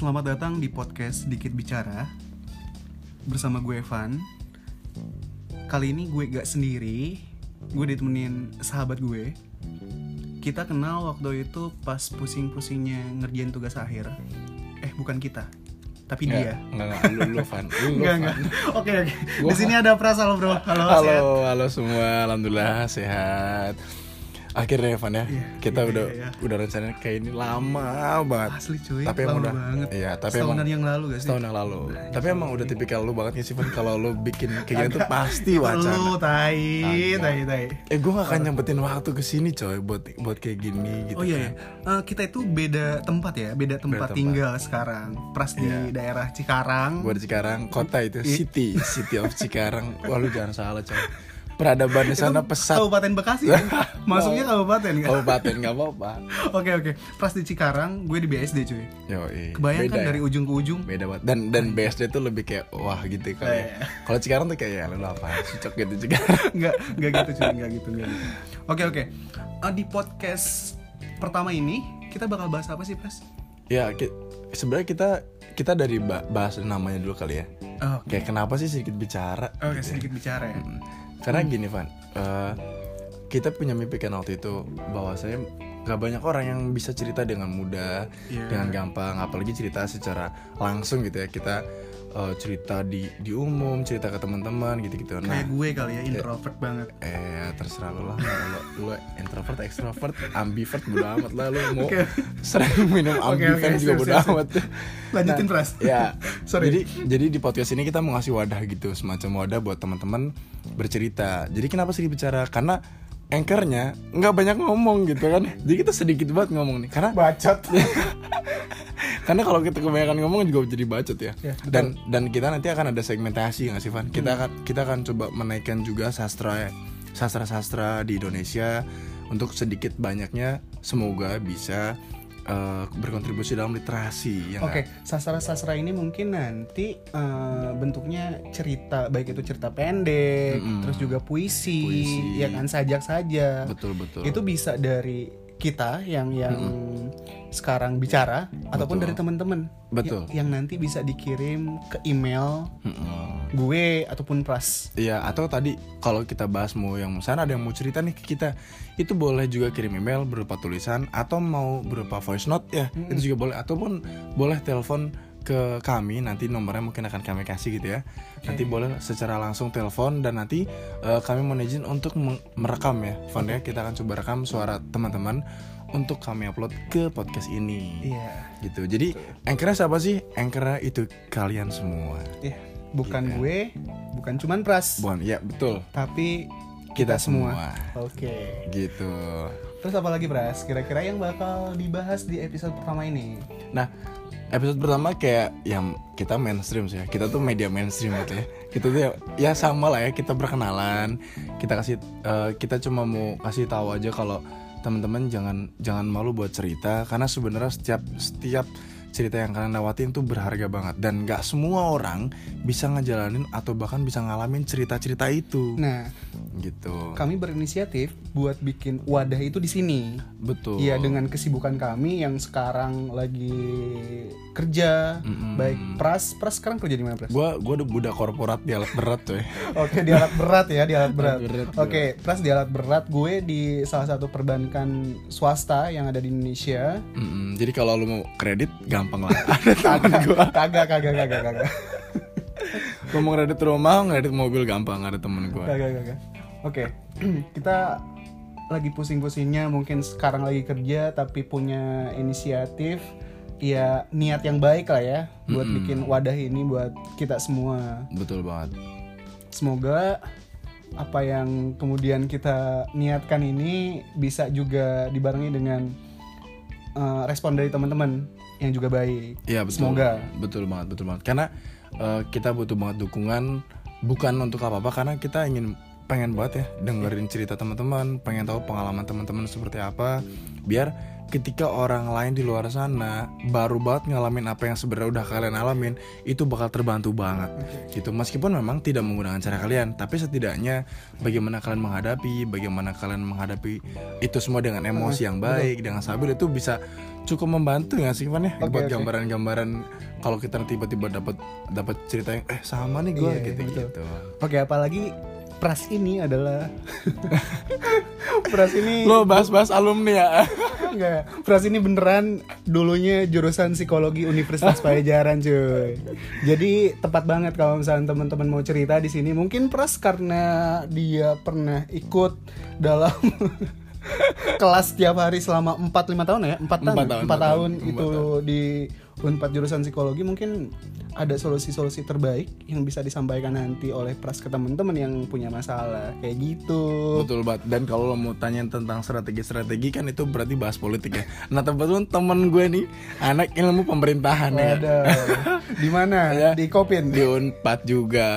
Selamat datang di podcast Dikit Bicara Bersama gue Evan. Kali ini gue gak sendiri Gue ditemenin sahabat gue. Kita kenal waktu itu pas pusing-pusingnya ngerjain tugas akhir. Eh bukan kita Tapi dia. Enggak, enggak, lu, lu Van. Lu, lu, Enggak, Oke, oke. Di sini ada Pras, halo bro. Halo, Halo, sehat? halo semua, alhamdulillah sehat. Akhirnya Evan ya, Iya, kita iya, udah iya. udah rencana kayak ini lama banget. Asli cuy, Tapi lama emang udah, banget iya, tapi Setahunan emang yang lalu gak sih? setahun yang lalu. tapi emang udah tipikal lu banget ya sih kalau lu bikin kayak gitu pasti Lu, wacana. tai, Kagak. tai, tai Eh gue gak akan nyempetin waktu ke sini coy buat buat kayak gini gitu. Oh iya, kan. ya. Eh, kita itu beda tempat ya, beda tempat tempat. tinggal sekarang. Pras di Iya. daerah Cikarang. Gue di Cikarang, kota itu city, city of Cikarang. Wah lu jangan salah coy. Peradaban di sana pesat. Kabupaten Bekasi. kan? Masuknya kabupaten kan? Kabupaten nggak apa-apa. Oke oke. Pras di Cikarang, gue di BSD cuy. Yo, Kebayang kan dari ujung ke ujung. beda banget dan dan BSD tuh lebih kayak wah gitu Iya. ya. kalau Cikarang tuh kayak ya lu apa cocok gitu Cikarang Enggak, enggak gitu cuy, enggak gitu, enggak gitu. Oke oke. Eh, di podcast pertama ini kita bakal bahas apa sih, Pras? ya ki- sebenarnya kita kita dari ba- bahas namanya dulu kali ya Oh, kayak kenapa sih sedikit bicara Oke, gitu ya. sedikit bicara ya. Hmm. Karena gini Van eh, kita punya mimpi kan waktu itu bahwa saya gak banyak orang yang bisa cerita dengan mudah Iya. dengan gampang apalagi cerita secara langsung gitu ya kita eh, cerita di di umum cerita ke teman-teman gitu gitu nah Kayak gue kali ya, introvert banget. Eh terserah lu lah lu, lu introvert extrovert ambivert bodo amat lah lu mau Oke. sering minum Oke, ambiven oke, juga bodo amat Lanjutin, Nah, Pras. ya Sorry. jadi jadi di podcast ini kita mau ngasih wadah gitu semacam wadah buat teman-teman bercerita jadi kenapa sih bicara karena anchornya nggak banyak ngomong gitu kan jadi kita sedikit banget ngomong nih karena Bacot. karena kalau kita kebanyakan ngomong juga jadi bacot ya. Ya, betul. dan dan kita nanti akan ada segmentasi nggak sih Van? Kita akan kita akan coba menaikkan juga sastra sastra sastra di Indonesia untuk sedikit banyaknya semoga bisa eh, berkontribusi dalam literasi. Ya Oke, nggak? sastra-sastra ini mungkin nanti eh, bentuknya cerita, baik itu cerita pendek, Mm-mm. terus juga puisi, Puisi. ya kan sajak saja. betul betul. Itu bisa dari kita yang yang sekarang bicara ataupun Betul. dari teman-teman. Betul. Ya- Yang nanti bisa dikirim ke email Mm-mm. gue ataupun Pras. Iya atau tadi kalau kita bahas mau yang sana ada yang mau cerita nih ke kita itu boleh juga kirim email berupa tulisan atau mau berupa voice note ya itu juga boleh ataupun boleh telepon ke kami nanti nomornya mungkin akan kami kasih gitu ya nanti boleh secara langsung telepon dan nanti eh, kami mohon izin untuk merekam ya Van ya kita akan coba rekam suara teman-teman untuk kami upload ke podcast ini Iya. gitu jadi anchornya siapa sih anchornya itu kalian semua Iya. Bukan Iya. gue, bukan cuman Pras, bukan ya betul tapi kita semua. Oke. gitu Terus apa lagi Pras? Kira-kira yang bakal dibahas di episode pertama ini? nah episode pertama kayak yang kita mainstream sih ya. Kita tuh media mainstream gitu ya. Kita tuh ya, ya sama lah ya kita berkenalan kita kasih eh, kita cuma mau kasih tahu aja kalau teman-teman jangan jangan malu buat cerita. Karena sebenarnya setiap setiap cerita yang kalian lewatin tuh berharga banget. Dan nggak semua orang bisa ngejalanin atau bahkan bisa ngalamin cerita-cerita itu. Nah, gitu. kami berinisiatif buat bikin wadah itu di sini. betul. Iya, dengan kesibukan kami yang sekarang lagi kerja, Mm-mm. baik Pras, Pras sekarang kerja di mana Pras? gua gua udah budak korporat di alat berat tuh Oke, di alat berat ya, di alat berat. Oke, Pras di alat berat, gue di salah satu perbankan swasta yang ada di Indonesia. Mm-mm, jadi kalau lu mau kredit gampang lah ada gua Kagak, kagak, kagak, kagak. Gua mau kredit rumah kredit mobil gampang ada temen gua Gak, gak, gak. Oke, kita lagi pusing-pusingnya mungkin sekarang lagi kerja tapi punya inisiatif ya niat yang baik lah ya buat Mm-mm. bikin wadah ini buat kita semua. betul banget Semoga apa yang kemudian kita niatkan ini bisa juga dibarengi dengan eh, respon dari teman-teman yang juga baik. Iya betul Semoga. betul banget betul banget karena eh, kita butuh banget dukungan bukan untuk apa apa karena kita ingin pengen banget ya dengerin cerita teman-teman pengen tahu pengalaman teman-teman seperti apa biar ketika orang lain di luar sana baru banget ngalamin apa yang sebenarnya udah kalian alamin itu bakal terbantu banget. Gitu. Meskipun memang tidak menggunakan cara kalian tapi setidaknya bagaimana kalian menghadapi bagaimana kalian menghadapi itu semua dengan emosi yang baik dengan stabil itu bisa cukup membantu ya sih Van ya? Oke, buat oke. gambaran-gambaran kalau kita tiba-tiba dapat dapat cerita yang eh sama nih gue Iya, gitu betul. gitu Oke, apalagi pras ini adalah pras ini lo bahas-bahas alumni ya enggak pras ini beneran dulunya jurusan psikologi Universitas Pajajaran cuy. Jadi tepat banget kalau misalnya teman-teman mau cerita di sini. Mungkin pras karena dia pernah ikut dalam kelas tiap hari selama 4-5 tahun ya? 4 tahun Empat ya? tahun, Empat empat tahun tahun, itu empat di Unpad jurusan psikologi. Mungkin ada solusi-solusi terbaik yang bisa disampaikan nanti oleh pras ke teman-teman yang punya masalah kayak gitu Betul banget. Dan kalau lo mau tanya tentang strategi-strategi kan itu berarti bahas politik ya. Nah kebetulan temen gue nih anak ilmu pemerintahan ya. Waduh. Di mana? Ya. Di Kopin. Di Unpad juga.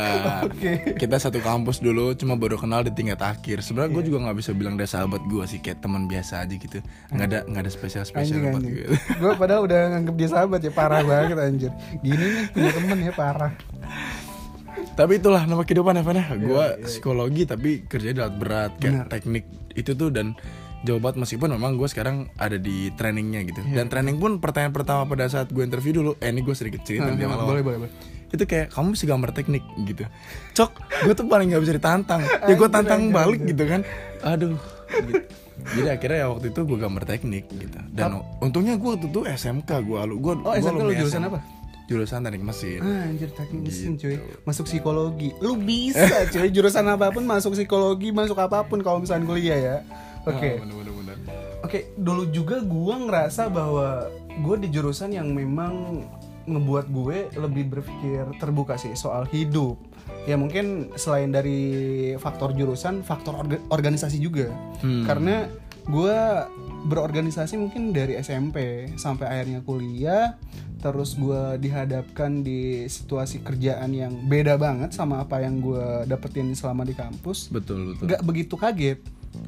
Oke. Kita satu kampus dulu, cuma baru kenal di tingkat akhir. Sebenarnya gue juga nggak bisa bilang dia sahabat gue sih, kayak teman biasa aja gitu. Nggak ada nggak ada spesial spesial buat. Gue padahal udah nganggep dia sahabat ya parah banget anjir. Gini nih punya temen ya parah. tapi itulah nama kehidupan ya Van ya. Gue iya. psikologi tapi kerjanya di alat berat kayak teknik itu tuh dan jauh banget meskipun memang gue sekarang ada di trainingnya gitu Iya. dan training pun pertanyaan pertama pada saat gue interview dulu eh ini gue sedikit cerita di awal boleh boleh boleh. itu kayak kamu bisa gambar teknik gitu cok gue tuh paling nggak bisa ditantang ya gue tantang balik gitu kan aduh gitu. jadi akhirnya ya waktu itu gue gambar teknik gitu dan untungnya gue waktu itu SMK gue lu gue Oh, SMK lu jurusan apa? Jurusan teknik mesin Ah, anjir teknik mesin cuy Gitu. Masuk psikologi Lu bisa cuy Jurusan apa pun masuk psikologi Masuk apa pun kalau misalnya kuliah ya Oke Ah, bener, bener. Oke, dulu juga gue ngerasa bahwa gue di jurusan yang memang ngebuat gue lebih berpikir terbuka sih soal hidup. Ya mungkin selain dari faktor jurusan, faktor orga- organisasi juga. Hmm. Karena gue berorganisasi mungkin dari SMP sampai akhirnya kuliah, terus gue dihadapkan di situasi kerjaan yang beda banget sama apa yang gue dapetin selama di kampus. betul betul. Gak begitu kaget.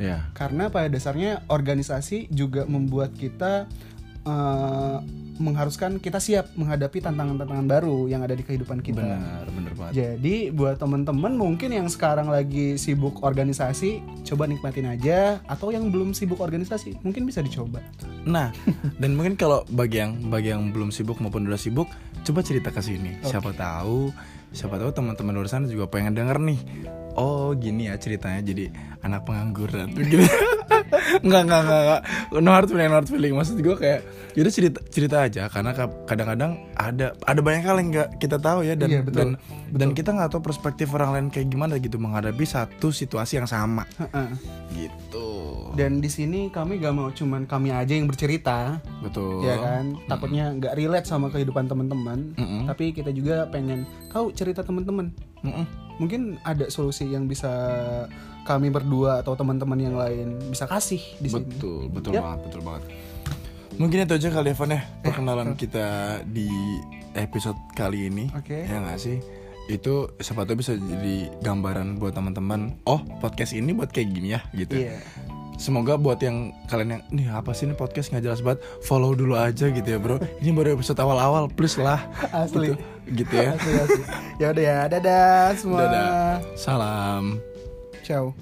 Ya karena pada dasarnya organisasi juga membuat kita eh, mengharuskan kita siap menghadapi tantangan-tantangan baru yang ada di kehidupan kita. benar benar banget Jadi buat temen-temen mungkin yang sekarang lagi sibuk organisasi, coba nikmatin aja. Atau yang belum sibuk organisasi, mungkin bisa dicoba. Nah, dan mungkin kalau bagi yang bagi yang belum sibuk maupun udah sibuk, coba cerita ke sini. Siapa tahu, siapa tahu teman-teman luar sana juga pengen denger nih. Oh, gini ya ceritanya jadi anak pengangguran. Gitu. enggak, enggak, enggak, enggak. No hard feeling, no hard feeling. Maksud gue kayak yaudah cerita cerita aja karena ka- kadang-kadang ada ada banyak hal yang nggak kita tahu ya dan Iya, betul. dan dan kita nggak tahu perspektif orang lain kayak gimana gitu menghadapi satu situasi yang sama gitu. Dan di sini kami gak mau cuman kami aja yang bercerita, Betul. ya kan? Takutnya nggak relate sama kehidupan teman-teman. Mm-mm. Tapi kita juga pengen kau cerita teman-teman. Mm-mm. mungkin ada solusi yang bisa kami berdua atau teman-teman yang lain bisa kasih di sini. Betul, betul Yap. banget, betul banget. Mungkin itu aja kali Evan ya perkenalan kita di episode kali ini. Oke. Ya nggak sih? Itu siapa tahu bisa jadi gambaran buat teman-teman. Oh, podcast ini buat kayak gini ya gitu. Iya. Semoga buat yang kalian yang nih apa sih ini podcast nggak jelas banget, follow dulu aja gitu ya bro. Ini baru episode awal-awal, please lah. Asli. Gitu, gitu ya. Asli asli. Ya udah ya, dadah semua. Dadah. Salam. Tchau.